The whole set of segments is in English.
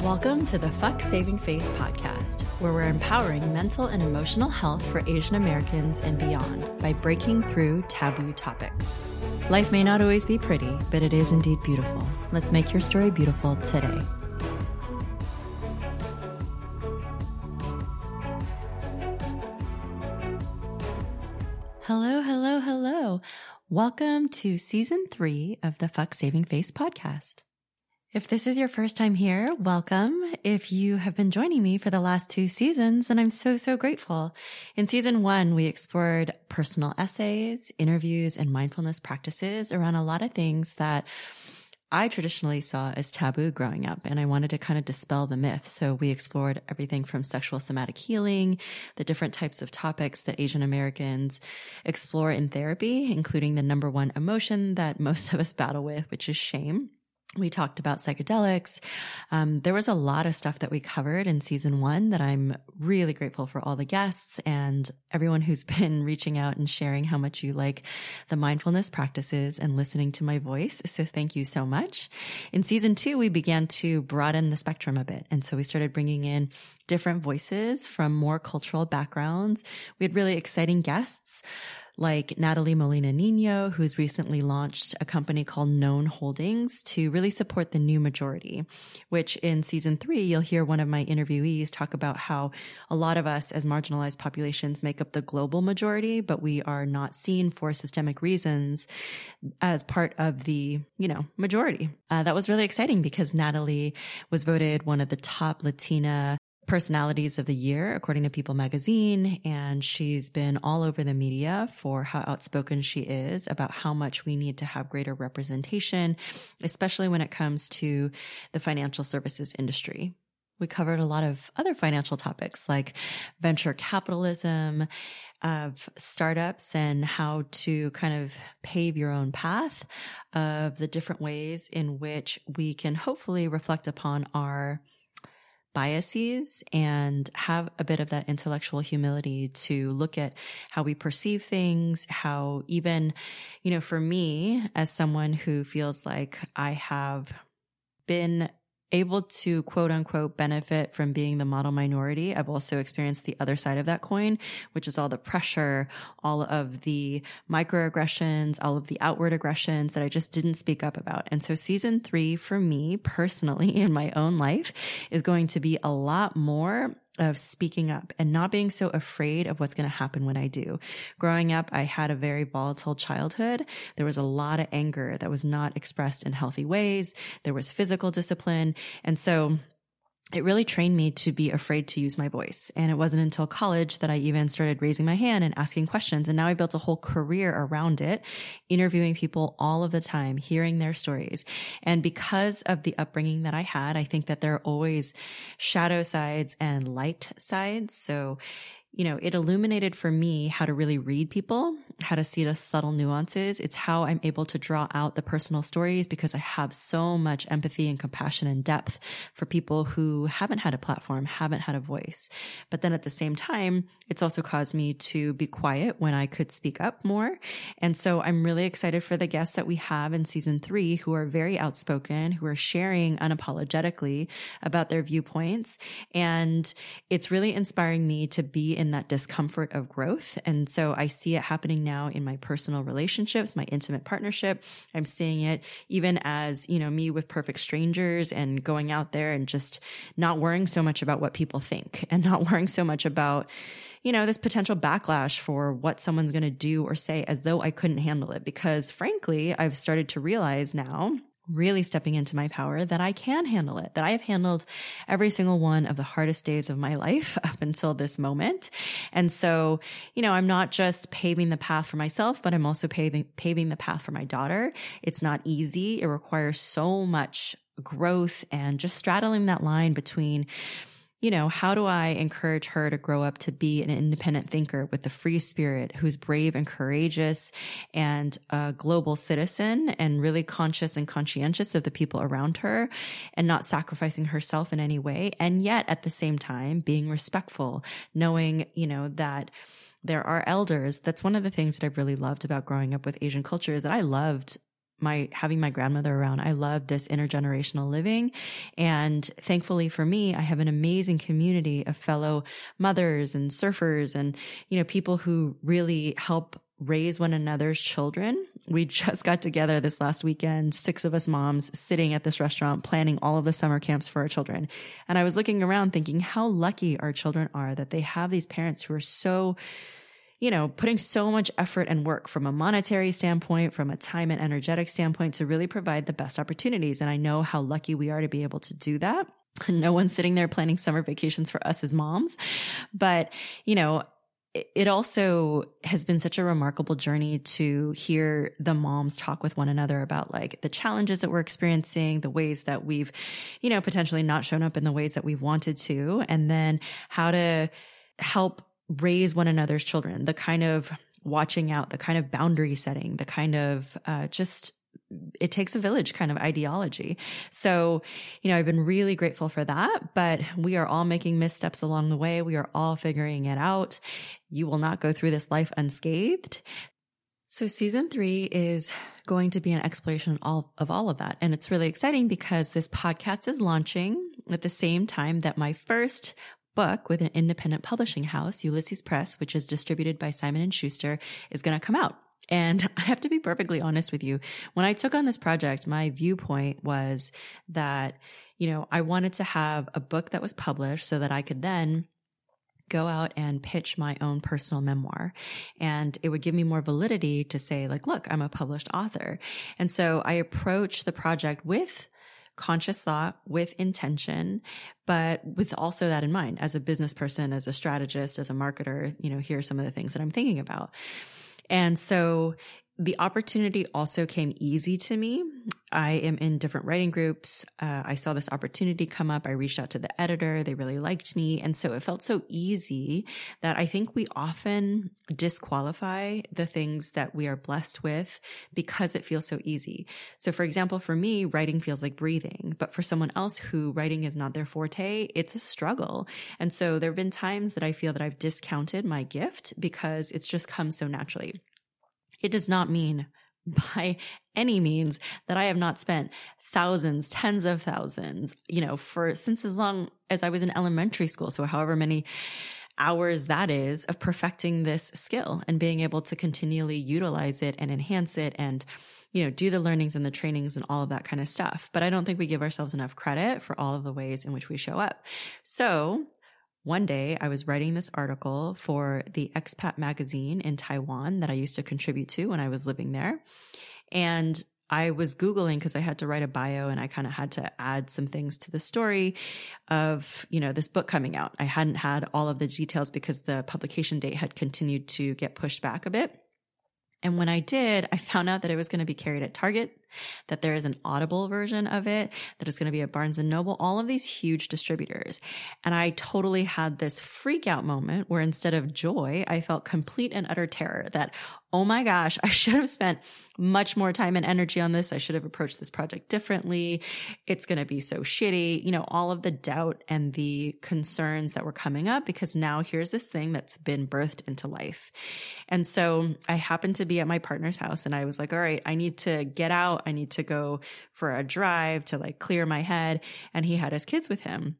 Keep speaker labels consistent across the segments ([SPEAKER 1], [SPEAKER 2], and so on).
[SPEAKER 1] Welcome to the Fuck Saving Face podcast, where we're empowering mental and emotional health for Asian Americans and beyond by breaking through taboo topics. Life may not always be pretty, but it is indeed beautiful. Let's make your story beautiful today. Welcome to season three of the Fuck Saving Face podcast. If this is your first time here, welcome. If you have been joining me for the last two seasons, then I'm so, so grateful. In season one, we explored personal essays, interviews, and mindfulness practices around a lot of things that I traditionally saw as taboo growing up, and I wanted to kind of dispel the myth. So we explored everything from sexual somatic healing, the different types of topics that Asian Americans explore in therapy, including the number one emotion that most of us battle with, which is shame we talked about psychedelics. Um, there was a lot of stuff that we covered in season one that I'm really grateful for all the guests and everyone who's been reaching out and sharing how much you like the mindfulness practices and listening to my voice. So thank you so much. In season two, we began to broaden the spectrum a bit. And so we started bringing in different voices from more cultural backgrounds. We had really exciting guests like Nathalie Molina Niño, who's recently launched a company called Known Holdings to really support the new majority, which in season three, you'll hear one of my interviewees talk about how a lot of us as marginalized populations make up the global majority, but we are not seen for systemic reasons as part of the, you know, majority. Uh, that was really exciting because Nathalie was voted one of the top Latina personalities of the year, according to People magazine. And she's been all over the media for how outspoken she is about how much we need to have greater representation, especially when it comes to the financial services industry. We covered a lot of other financial topics like venture capitalism, of startups and how to kind of pave your own path of the different ways in which we can hopefully reflect upon our biases and have a bit of that intellectual humility to look at how we perceive things, how even, you know, for me as someone who feels like I have been able to quote unquote benefit from being the model minority. I've also experienced the other side of that coin, which is all the pressure, all of the microaggressions, all of the outward aggressions that I just didn't speak up about. And so season three for me personally in my own life is going to be a lot more of speaking up and not being so afraid of what's going to happen when I do. Growing up, I had a very volatile childhood. There was a lot of anger that was not expressed in healthy ways. There was physical discipline. And so it really trained me to be afraid to use my voice. And it wasn't until college that I even started raising my hand and asking questions. And now I built a whole career around it, interviewing people all of the time, hearing their stories. And because of the upbringing that I had, I think that there are always shadow sides and light sides. So you know, it illuminated for me how to really read people, how to see the subtle nuances. It's how I'm able to draw out the personal stories because I have so much empathy and compassion and depth for people who haven't had a platform, haven't had a voice. But then at the same time, it's also caused me to be quiet when I could speak up more. And so I'm really excited for the guests that we have in season three who are very outspoken, who are sharing unapologetically about their viewpoints. And it's really inspiring me to be in that discomfort of growth. And so I see it happening now in my personal relationships, my intimate partnership. I'm seeing it even as, you know, me with perfect strangers and going out there and just not worrying so much about what people think and not worrying so much about, you know, this potential backlash for what someone's going to do or say as though I couldn't handle it. Because frankly, I've started to realize now really stepping into my power that I can handle it, that I have handled every single one of the hardest days of my life up until this moment. And so, you know, I'm not just paving the path for myself, but I'm also paving, paving the path for my daughter. It's not easy. It requires so much growth and just straddling that line between you know, how do I encourage her to grow up to be an independent thinker with a free spirit who's brave and courageous and a global citizen and really conscious and conscientious of the people around her and not sacrificing herself in any way. And yet at the same time, being respectful, knowing, you know, that There are elders. That's one of the things that I've really loved about growing up with Asian culture is that I loved my having my grandmother around. I love this intergenerational living. And thankfully for me, I have an amazing community of fellow mothers and surfers and, you know, people who really help raise one another's children. We just got together this last weekend, six of us moms sitting at this restaurant planning all of the summer camps for our children. And I was looking around thinking how lucky our children are that they have these parents who are so you know, putting so much effort and work from a monetary standpoint, from a time and energetic standpoint to really provide the best opportunities. And I know how lucky we are to be able to do that. No one's sitting there planning summer vacations for us as moms. But, you know, it also has been such a remarkable journey to hear the moms talk with one another about like the challenges that we're experiencing, the ways that we've, you know, potentially not shown up in the ways that we've wanted to, and then how to help raise one another's children, the kind of watching out, the kind of boundary setting, the kind of uh, just it takes a village kind of ideology. So, you know, I've been really grateful for that, but we are all making missteps along the way. We are all figuring it out. You will not go through this life unscathed. So season three is going to be an exploration all, of all of that. And it's really exciting because this podcast is launching at the same time that my first book with an independent publishing house, Ulysses Press, which is distributed by Simon and Schuster, is going to come out. And I have to be perfectly honest with you. When I took on this project, my viewpoint was that, you know, I wanted to have a book that was published so that I could then go out and pitch my own personal memoir. And it would give me more validity to say, like, look, I'm a published author. And so I approached the project with conscious thought with intention, but with also that in mind as a business person, as a strategist, as a marketer, you know, here are some of the things that I'm thinking about. And so the opportunity also came easy to me. I am in different writing groups. Uh, I saw this opportunity come up. I reached out to the editor. They really liked me. And so it felt so easy that I think we often disqualify the things that we are blessed with because it feels so easy. So for example, for me, writing feels like breathing, but for someone else who writing is not their forte, it's a struggle. And so there have been times that I feel that I've discounted my gift because it's just come so naturally. It does not mean by any means that I have not spent thousands, tens of thousands, you know, for since as long as I was in elementary school. So however many hours that is of perfecting this skill and being able to continually utilize it and enhance it and you know do the learnings and the trainings and all of that kind of stuff but i don't think we give ourselves enough credit for all of the ways in which we show up so one day I was writing this article for the expat magazine in Taiwan that I used to contribute to when I was living there. And I was Googling because I had to write a bio and I kind of had to add some things to the story of, you know, this book coming out. I hadn't had all of the details because the publication date had continued to get pushed back a bit. And when I did, I found out that it was going to be carried at Target, that there is an audible version of it, that it's going to be at Barnes and Noble, all of these huge distributors. And I totally had this freak out moment where instead of joy, I felt complete and utter terror that, oh my gosh, I should have spent much more time and energy on this. I should have approached this project differently. It's going to be so shitty. You know, all of the doubt and the concerns that were coming up because now here's this thing that's been birthed into life. And so I happened to be at my partner's house and I was like, all right, I need to get out. I need to go for a drive to like clear my head. And he had his kids with him.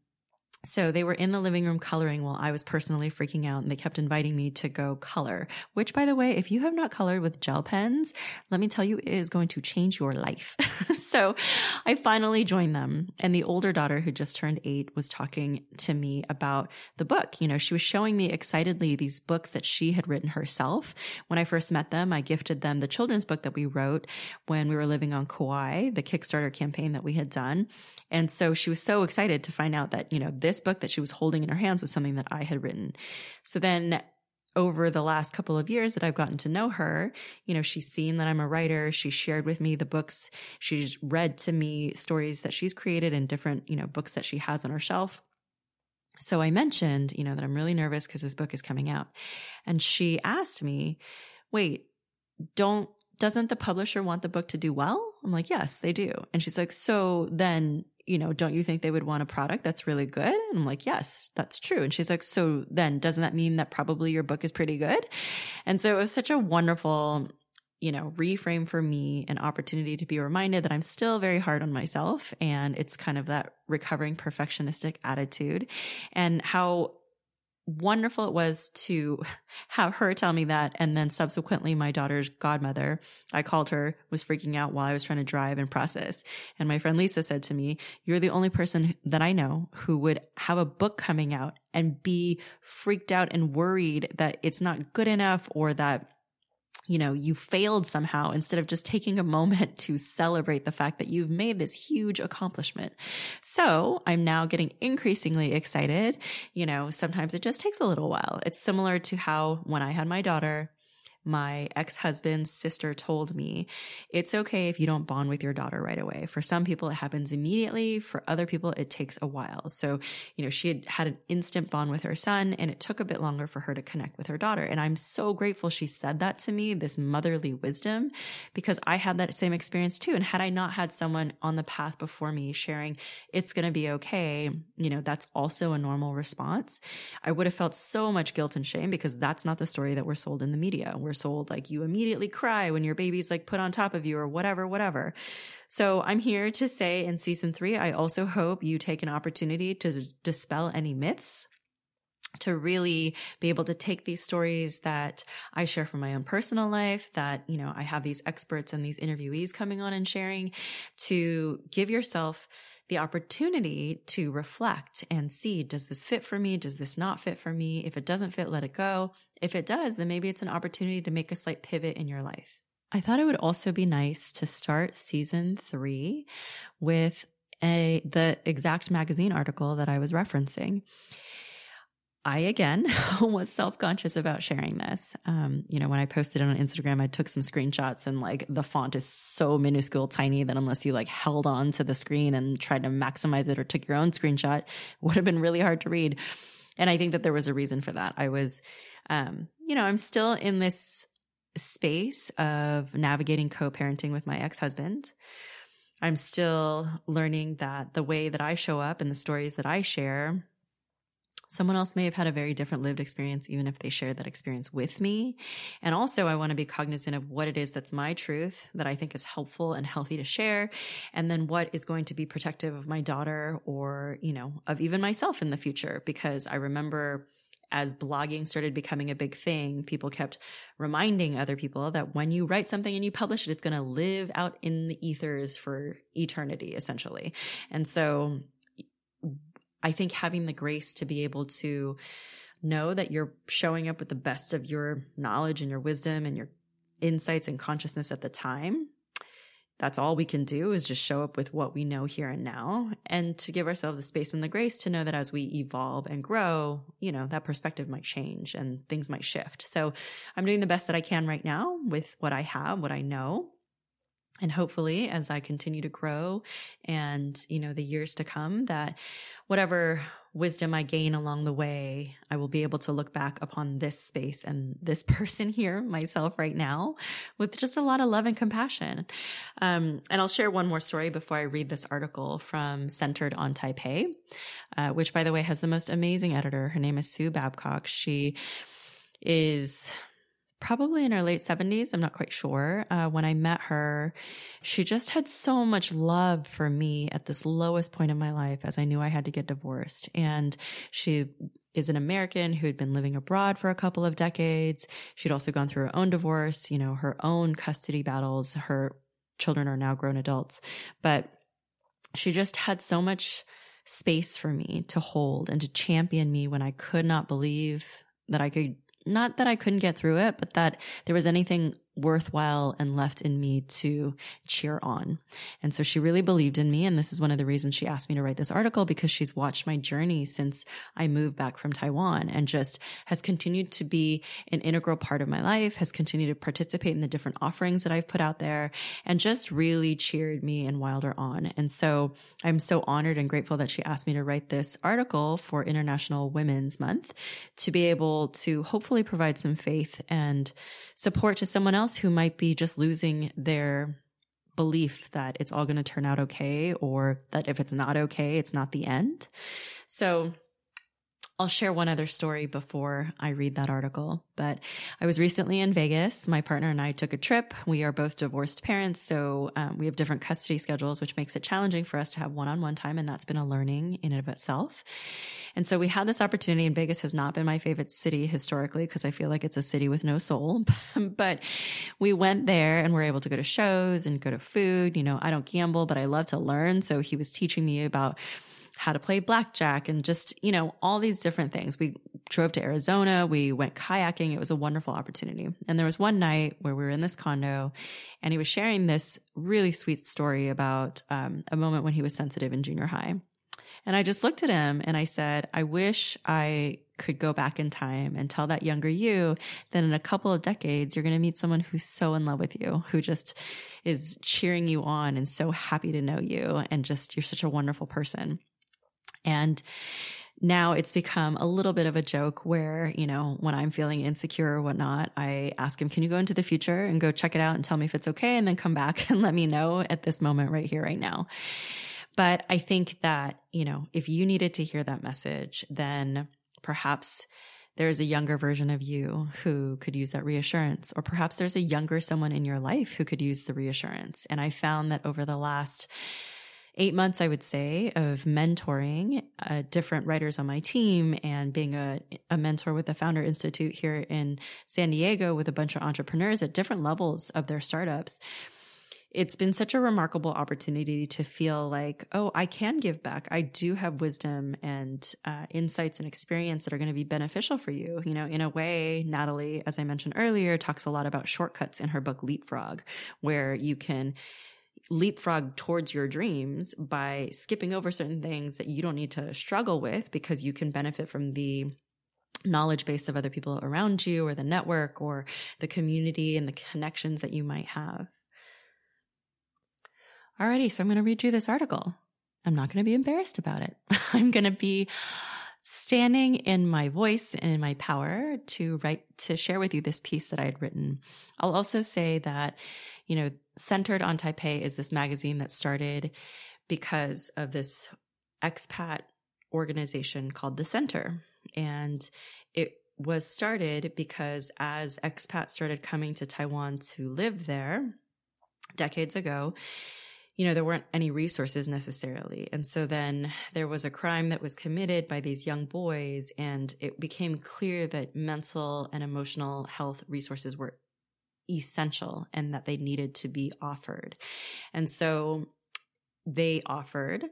[SPEAKER 1] So they were in the living room coloring while I was personally freaking out and they kept inviting me to go color, which by the way, if you have not colored with gel pens, let me tell you, it is going to change your life. so I finally joined them and the older daughter who just turned eight was talking to me about the book. You know, she was showing me excitedly these books that she had written herself. When I first met them, I gifted them the children's book that we wrote when we were living on Kauai, the Kickstarter campaign that we had done. And so she was so excited to find out that, you know, this book that she was holding in her hands was something that I had written. So then over the last couple of years that I've gotten to know her, you know, she's seen that I'm a writer. She shared with me the books. She's read to me stories that she's created and different, you know, books that she has on her shelf. So I mentioned, you know, that I'm really nervous because this book is coming out. And she asked me, wait, don't, doesn't the publisher want the book to do well? I'm like, yes, they do. And she's like, so then you know, don't you think they would want a product that's really good? And I'm like, yes, that's true. And she's like, so then doesn't that mean that probably your book is pretty good? And so it was such a wonderful, you know, reframe for me an opportunity to be reminded that I'm still very hard on myself. And it's kind of that recovering perfectionistic attitude and how wonderful it was to have her tell me that. And then subsequently, my daughter's godmother, I called her, was freaking out while I was trying to drive and process. And my friend Lisa said to me, You're the only person that I know who would have a book coming out and be freaked out and worried that it's not good enough or that you know, you failed somehow instead of just taking a moment to celebrate the fact that you've made this huge accomplishment. So I'm now getting increasingly excited. You know, sometimes it just takes a little while. It's similar to how when I had my daughter, my ex husband's sister told me it's okay if you don't bond with your daughter right away. For some people, it happens immediately. For other people, it takes a while. So, you know, she had had an instant bond with her son and it took a bit longer for her to connect with her daughter. And I'm so grateful she said that to me, this motherly wisdom, because I had that same experience too. And had I not had someone on the path before me sharing, it's going to be okay, you know, that's also a normal response. I would have felt so much guilt and shame because that's not the story that we're sold in the media. We're sold like you immediately cry when your baby's like put on top of you or whatever, whatever. So I'm here to say in season three, I also hope you take an opportunity to dispel any myths to really be able to take these stories that I share from my own personal life, that, you know, I have these experts and these interviewees coming on and sharing to give yourself the opportunity to reflect and see, does this fit for me? Does this not fit for me? If it doesn't fit, let it go. If it does, then maybe it's an opportunity to make a slight pivot in your life. I thought it would also be nice to start season three with a, the exact magazine article that I was referencing. I again was self conscious about sharing this. Um, you know, when I posted it on Instagram, I took some screenshots and like the font is so minuscule, tiny that unless you like held on to the screen and tried to maximize it or took your own screenshot, would have been really hard to read. And I think that there was a reason for that. I was, um, you know, I'm still in this space of navigating co parenting with my ex husband. I'm still learning that the way that I show up and the stories that I share Someone else may have had a very different lived experience, even if they shared that experience with me. And also, I want to be cognizant of what it is that's my truth that I think is helpful and healthy to share. And then what is going to be protective of my daughter or, you know, of even myself in the future. Because I remember as blogging started becoming a big thing, people kept reminding other people that when you write something and you publish it, it's going to live out in the ethers for eternity, essentially. And so I think having the grace to be able to know that you're showing up with the best of your knowledge and your wisdom and your insights and consciousness at the time. That's all we can do is just show up with what we know here and now and to give ourselves the space and the grace to know that as we evolve and grow, you know, that perspective might change and things might shift. So I'm doing the best that I can right now with what I have, what I know. And hopefully as I continue to grow and, you know, the years to come that whatever wisdom I gain along the way, I will be able to look back upon this space and this person here, myself right now, with just a lot of love and compassion. Um, and I'll share one more story before I read this article from Centered on Taipei, uh, which by the way has the most amazing editor. Her name is Sue Babcock. She is probably in her late 70s. I'm not quite sure. Uh, when I met her, she just had so much love for me at this lowest point in my life as I knew I had to get divorced. And she is an American who had been living abroad for a couple of decades. She'd also gone through her own divorce, you know, her own custody battles. Her children are now grown adults, but she just had so much space for me to hold and to champion me when I could not believe that I could not that I couldn't get through it, but that there was anything worthwhile and left in me to cheer on. And so she really believed in me. And this is one of the reasons she asked me to write this article because she's watched my journey since I moved back from Taiwan and just has continued to be an integral part of my life, has continued to participate in the different offerings that I've put out there and just really cheered me and Wilder on. And so I'm so honored and grateful that she asked me to write this article for International Women's Month to be able to hopefully provide some faith and support to someone else who might be just losing their belief that it's all going to turn out okay or that if it's not okay, it's not the end. So I'll share one other story before I read that article. But I was recently in Vegas. My partner and I took a trip. We are both divorced parents, so um, we have different custody schedules, which makes it challenging for us to have one on one time. And that's been a learning in and of itself. And so we had this opportunity, and Vegas has not been my favorite city historically because I feel like it's a city with no soul. but we went there and were able to go to shows and go to food. You know, I don't gamble, but I love to learn. So he was teaching me about how to play blackjack and just, you know, all these different things. We drove to Arizona. We went kayaking. It was a wonderful opportunity. And there was one night where we were in this condo and he was sharing this really sweet story about um, a moment when he was sensitive in junior high. And I just looked at him and I said, I wish I could go back in time and tell that younger you that in a couple of decades, you're going to meet someone who's so in love with you, who just is cheering you on and so happy to know you. And just, you're such a wonderful person. And now it's become a little bit of a joke where, you know, when I'm feeling insecure or whatnot, I ask him, can you go into the future and go check it out and tell me if it's okay? And then come back and let me know at this moment right here, right now. But I think that, you know, if you needed to hear that message, then perhaps there's a younger version of you who could use that reassurance, or perhaps there's a younger someone in your life who could use the reassurance. And I found that over the last eight months, I would say, of mentoring uh, different writers on my team and being a, a mentor with the Founder Institute here in San Diego with a bunch of entrepreneurs at different levels of their startups. It's been such a remarkable opportunity to feel like, oh, I can give back. I do have wisdom and uh, insights and experience that are going to be beneficial for you. You know, in a way, Nathalie, as I mentioned earlier, talks a lot about shortcuts in her book Leapfrog, where you can leapfrog towards your dreams by skipping over certain things that you don't need to struggle with because you can benefit from the knowledge base of other people around you or the network or the community and the connections that you might have. Alrighty, so I'm going to read you this article. I'm not going to be embarrassed about it. I'm going to be standing in my voice and in my power to write, to share with you this piece that I had written. I'll also say that you know, centered on Taipei is this magazine that started because of this expat organization called The Center. And it was started because as expats started coming to Taiwan to live there decades ago, you know, there weren't any resources necessarily. And so then there was a crime that was committed by these young boys, and it became clear that mental and emotional health resources were essential and that they needed to be offered. And so they offered,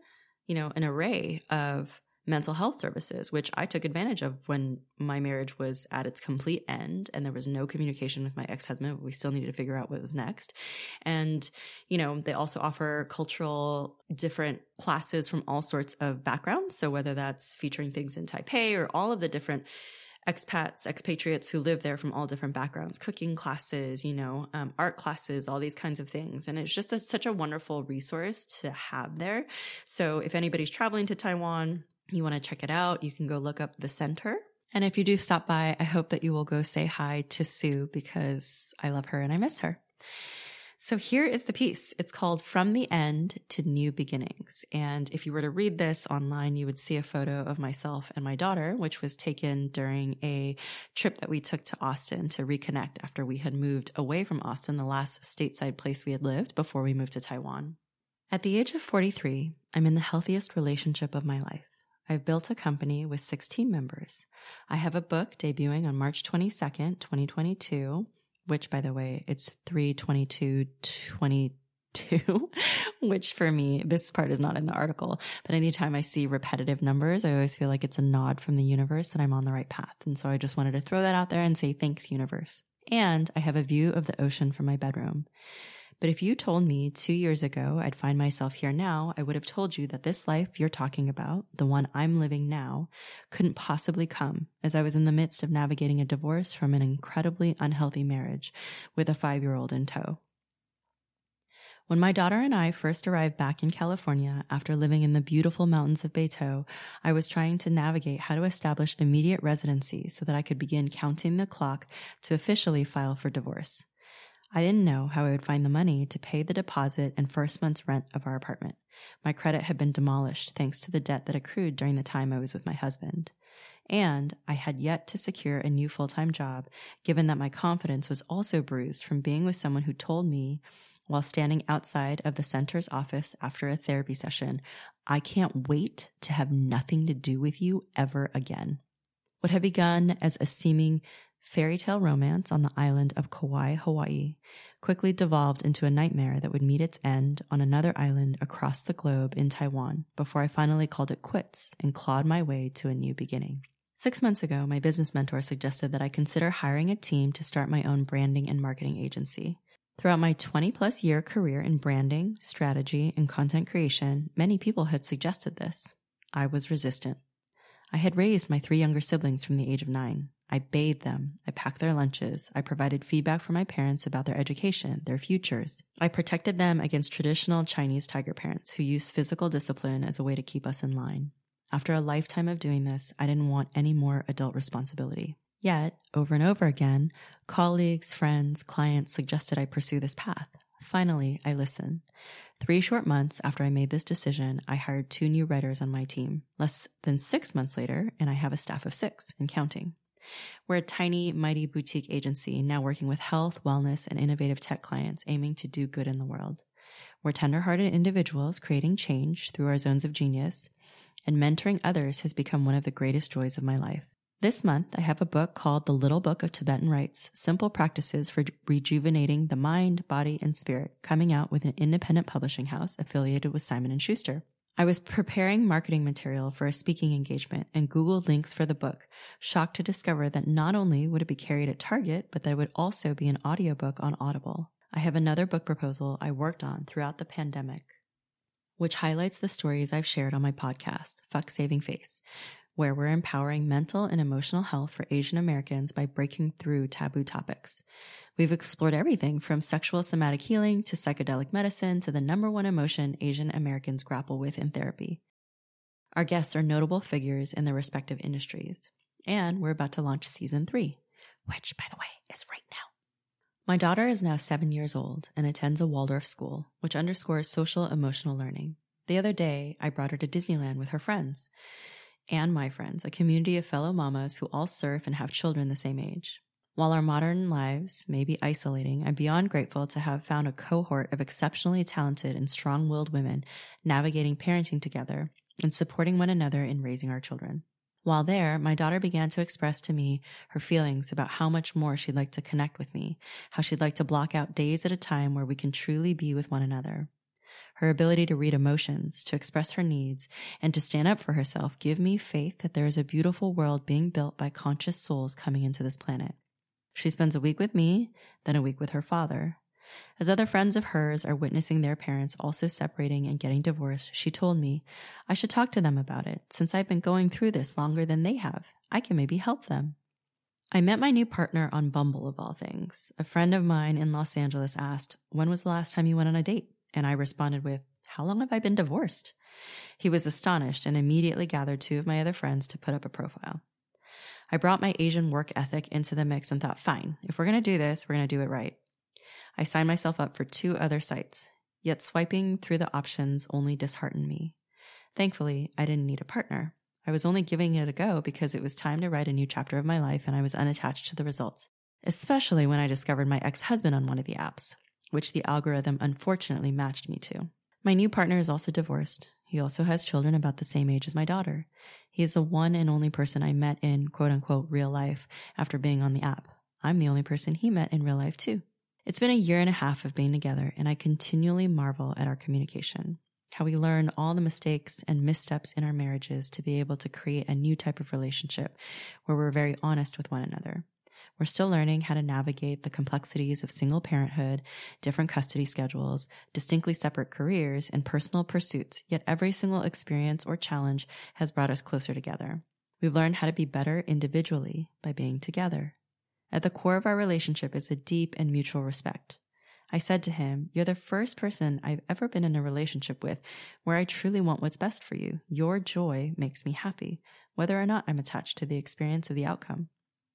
[SPEAKER 1] you know, an array of mental health services, which I took advantage of when my marriage was at its complete end and there was no communication with my ex husband. We still needed to figure out what was next. And, you know, they also offer cultural different classes from all sorts of backgrounds. So whether that's featuring things in Taipei or all of the different expats, expatriates who live there from all different backgrounds, cooking classes, you know, um, art classes, all these kinds of things. And it's just a, such a wonderful resource to have there. So if anybody's traveling to Taiwan, you want to check it out, you can go look up the center. And if you do stop by, I hope that you will go say hi to Sue because I love her and I miss her. So here is the piece. It's called From the End to New Beginnings. And if you were to read this online, you would see a photo of myself and my daughter, which was taken during a trip that we took to Austin to reconnect after we had moved away from Austin, the last stateside place we had lived before we moved to Taiwan. At the age of 43, I'm in the healthiest relationship of my life. I've built a company with 16 members. I have a book debuting on March 22nd, 2022 which by the way, it's 32222, which for me, this part is not in the article, but anytime I see repetitive numbers, I always feel like it's a nod from the universe that I'm on the right path. And so I just wanted to throw that out there and say thanks, universe. And I have a view of the ocean from my bedroom. But if you told me two years ago I'd find myself here now, I would have told you that this life you're talking about, the one I'm living now, couldn't possibly come as I was in the midst of navigating a divorce from an incredibly unhealthy marriage with a five year old in tow. When my daughter and I first arrived back in California after living in the beautiful mountains of Beitou, I was trying to navigate how to establish immediate residency so that I could begin counting the clock to officially file for divorce. I didn't know how I would find the money to pay the deposit and first month's rent of our apartment. My credit had been demolished thanks to the debt that accrued during the time I was with my husband. And I had yet to secure a new full time job, given that my confidence was also bruised from being with someone who told me while standing outside of the center's office after a therapy session, I can't wait to have nothing to do with you ever again. What had begun as a seeming fairy tale romance on the island of Kauai, Hawaii, quickly devolved into a nightmare that would meet its end on another island across the globe in Taiwan before I finally called it quits and clawed my way to a new beginning. Six months ago, my business mentor suggested that I consider hiring a team to start my own branding and marketing agency. Throughout my 20 plus year career in branding, strategy, and content creation, many people had suggested this. I was resistant. I had raised my three younger siblings from the age of nine. I bathed them. I packed their lunches. I provided feedback for my parents about their education, their futures. I protected them against traditional Chinese tiger parents who use physical discipline as a way to keep us in line. After a lifetime of doing this, I didn't want any more adult responsibility. Yet, over and over again, colleagues, friends, clients suggested I pursue this path. Finally, I listened. Three short months after I made this decision, I hired two new writers on my team. Less than six months later, and I have a staff of six and counting. We're a tiny, mighty boutique agency now working with health, wellness, and innovative tech clients aiming to do good in the world. We're tenderhearted individuals creating change through our zones of genius, and mentoring others has become one of the greatest joys of my life. This month, I have a book called The Little Book of Tibetan Rites Simple Practices for Rejuvenating the Mind, Body, and Spirit, coming out with an independent publishing house affiliated with Simon & Schuster. I was preparing marketing material for a speaking engagement and Googled links for the book, shocked to discover that not only would it be carried at Target, but that it would also be an audiobook on Audible. I have another book proposal I worked on throughout the pandemic, which highlights the stories I've shared on my podcast, Fuck Saving Face, where we're empowering mental and emotional health for Asian Americans by breaking through taboo topics. We've explored everything from sexual somatic healing to psychedelic medicine to the number one emotion Asian Americans grapple with in therapy. Our guests are notable figures in their respective industries. And we're about to launch season three, which, by the way, is right now. My daughter is now seven years old and attends a Waldorf school, which underscores social emotional learning. The other day, I brought her to Disneyland with her friends and my friends, a community of fellow mamas who all surf and have children the same age. While our modern lives may be isolating, I'm beyond grateful to have found a cohort of exceptionally talented and strong willed women navigating parenting together and supporting one another in raising our children. While there, my daughter began to express to me her feelings about how much more she'd like to connect with me, how she'd like to block out days at a time where we can truly be with one another her ability to read emotions, to express her needs, and to stand up for herself give me faith that there is a beautiful world being built by conscious souls coming into this planet. She spends a week with me, then a week with her father. As other friends of hers are witnessing their parents also separating and getting divorced, she told me I should talk to them about it since I've been going through this longer than they have. I can maybe help them. I met my new partner on Bumble, of all things. A friend of mine in Los Angeles asked, When was the last time you went on a date? And I responded with, How long have I been divorced? He was astonished and immediately gathered two of my other friends to put up a profile. I brought my Asian work ethic into the mix and thought, fine, if we're going to do this, we're going to do it right. I signed myself up for two other sites, yet swiping through the options only disheartened me. Thankfully, I didn't need a partner. I was only giving it a go because it was time to write a new chapter of my life and I was unattached to the results, especially when I discovered my ex husband on one of the apps which the algorithm unfortunately matched me to. My new partner is also divorced. He also has children about the same age as my daughter. He is the one and only person I met in quote unquote real life after being on the app. I'm the only person he met in real life too. It's been a year and a half of being together, and I continually marvel at our communication. How we learn all the mistakes and missteps in our marriages to be able to create a new type of relationship where we're very honest with one another. We're still learning how to navigate the complexities of single parenthood, different custody schedules, distinctly separate careers, and personal pursuits, yet every single experience or challenge has brought us closer together. We've learned how to be better individually by being together. At the core of our relationship is a deep and mutual respect. I said to him, You're the first person I've ever been in a relationship with where I truly want what's best for you. Your joy makes me happy, whether or not I'm attached to the experience of the outcome.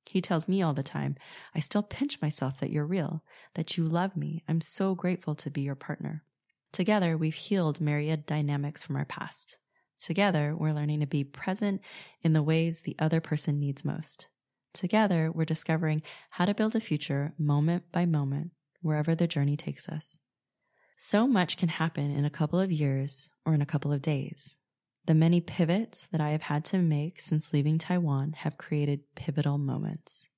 [SPEAKER 1] He tells me all the time, I still pinch myself that you're real, that you love me. I'm so grateful to be your partner. Together, we've healed myriad dynamics from our past. Together, we're learning to be present in the ways the other person needs most. Together, we're discovering how to build a future moment by moment, wherever the journey takes us. So much can happen in a couple of years or in a couple of days. The many pivots that I have had to make since leaving Taiwan have created pivotal moments.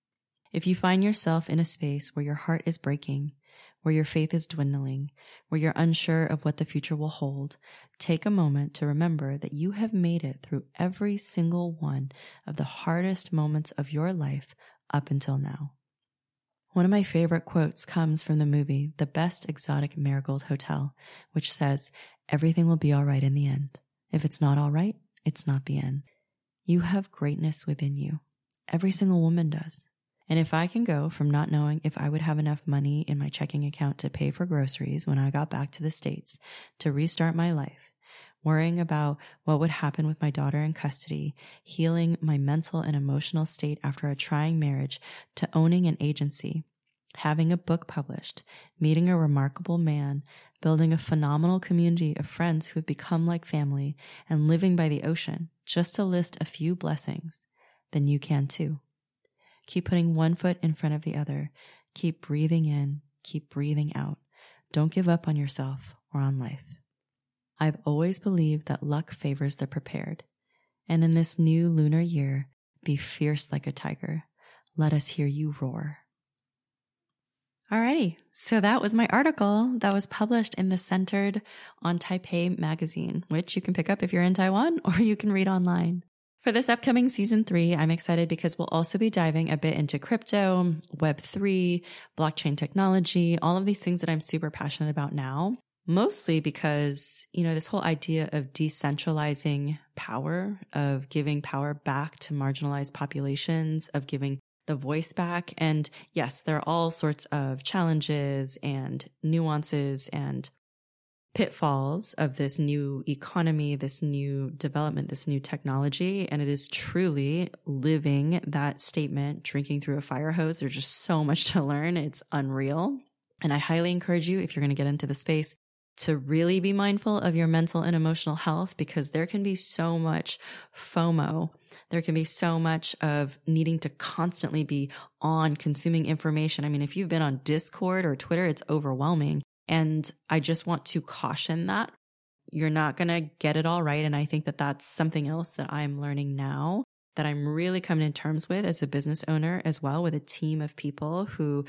[SPEAKER 1] If you find yourself in a space where your heart is breaking, where your faith is dwindling, where you're unsure of what the future will hold, take a moment to remember that you have made it through every single one of the hardest moments of your life up until now. One of my favorite quotes comes from the movie The Best Exotic Marigold Hotel, which says, Everything will be all right in the end. If it's not all right, it's not the end. You have greatness within you. Every single woman does. And if I can go from not knowing if I would have enough money in my checking account to pay for groceries when I got back to the States to restart my life, worrying about what would happen with my daughter in custody, healing my mental and emotional state after a trying marriage, to owning an agency, having a book published, meeting a remarkable man, building a phenomenal community of friends who have become like family, and living by the ocean, just to list a few blessings, then you can too. Keep putting one foot in front of the other. Keep breathing in, keep breathing out. Don't give up on yourself or on life. I've always believed that luck favors the prepared. And in this new lunar year, be fierce like a tiger. Let us hear you roar. Alrighty, so that was my article that was published in the Centered on Taipei magazine, which you can pick up if you're in Taiwan or you can read online. For this upcoming season three, I'm excited because we'll also be diving a bit into crypto, Web3, blockchain technology, all of these things that I'm super passionate about now. Mostly because, you know, this whole idea of decentralizing power, of giving power back to marginalized populations, of giving the voice back. And yes, there are all sorts of challenges and nuances and pitfalls of this new economy, this new development, this new technology. And it is truly living that statement, drinking through a fire hose. There's just so much to learn. It's unreal. And I highly encourage you, if you're going to get into the space, to really be mindful of your mental and emotional health because there can be so much FOMO. There can be so much of needing to constantly be on consuming information. I mean, if you've been on Discord or Twitter, it's overwhelming. And I just want to caution that you're not going to get it all right. And I think that that's something else that I'm learning now that I'm really coming to terms with as a business owner as well with a team of people who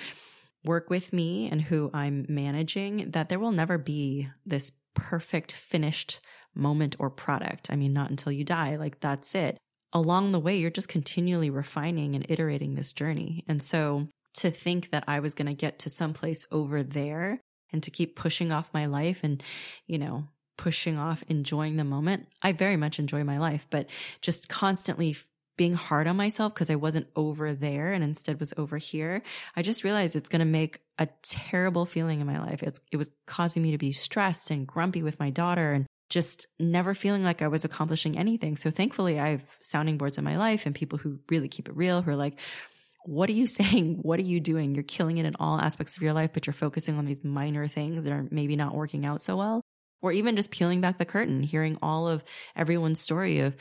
[SPEAKER 1] work with me and who I'm managing that there will never be this perfect finished moment or product. I mean, not until you die. Like that's it. Along the way, you're just continually refining and iterating this journey. And so to think that I was going to get to someplace over there and to keep pushing off my life and, you know, pushing off enjoying the moment. I very much enjoy my life, but just constantly being hard on myself because I wasn't over there and instead was over here. I just realized it's going to make a terrible feeling in my life. It's, it was causing me to be stressed and grumpy with my daughter and just never feeling like I was accomplishing anything. So thankfully I have sounding boards in my life and people who really keep it real who are like, what are you saying? What are you doing? You're killing it in all aspects of your life, but you're focusing on these minor things that are maybe not working out so well. Or even just peeling back the curtain, hearing all of everyone's story of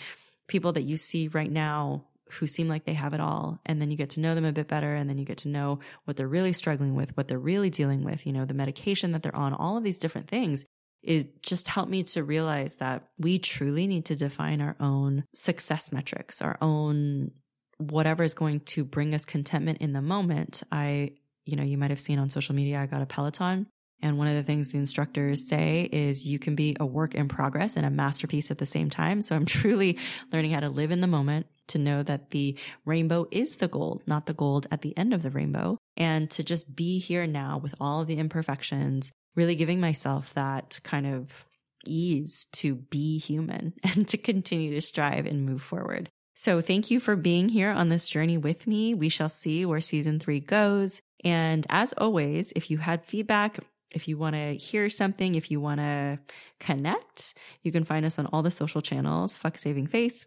[SPEAKER 1] people that you see right now who seem like they have it all. And then you get to know them a bit better. And then you get to know what they're really struggling with, what they're really dealing with, you know, the medication that they're on, all of these different things is just helped me to realize that we truly need to define our own success metrics, our own whatever is going to bring us contentment in the moment. I, you know, you might have seen on social media, I got a Peloton. And one of the things the instructors say is you can be a work in progress and a masterpiece at the same time. So I'm truly learning how to live in the moment, to know that the rainbow is the gold, not the gold at the end of the rainbow, and to just be here now with all the imperfections, really giving myself that kind of ease to be human and to continue to strive and move forward. So thank you for being here on this journey with me. We shall see where season three goes. And as always, if you had feedback, if you want to hear something, if you want to connect, you can find us on all the social channels, Fuck Saving Face.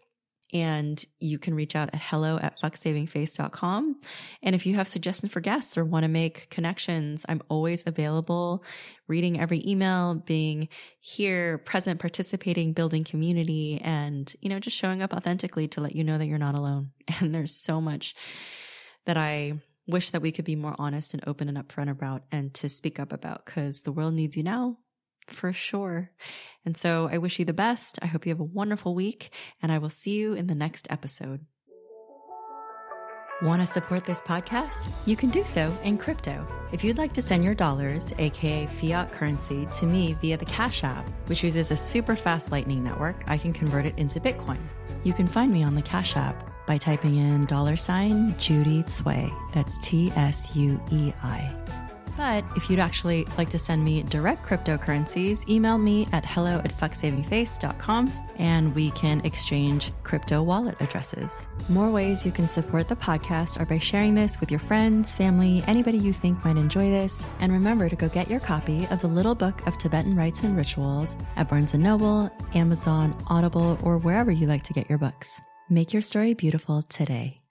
[SPEAKER 1] and you can reach out at hello at fucksavingface.com. And if you have suggestions for guests or want to make connections, I'm always available, reading every email, being here, present, participating, building community, and, you know, just showing up authentically to let you know that you're not alone. And there's so much that I wish that we could be more honest and open and upfront about and to speak up about because the world needs you now for sure. And so I wish you the best. I hope you have a wonderful week, and I will see you in the next episode. Want to support this podcast? You can do so in crypto. If you'd like to send your dollars, aka fiat currency, to me via the Cash App, which uses a super fast Lightning network, I can convert it into Bitcoin. You can find me on the Cash App by typing in dollar sign Judy Tsuei. That's T S U E I. But if you'd actually like to send me direct cryptocurrencies, email me at hello at fucksavingface.com and we can exchange crypto wallet addresses. More ways you can support the podcast are by sharing this with your friends, family, anybody you think might enjoy this. And remember to go get your copy of the Little Book of Tibetan Rites and Rituals at Barnes & Noble, Amazon, Audible, or wherever you like to get your books. Make your story beautiful today.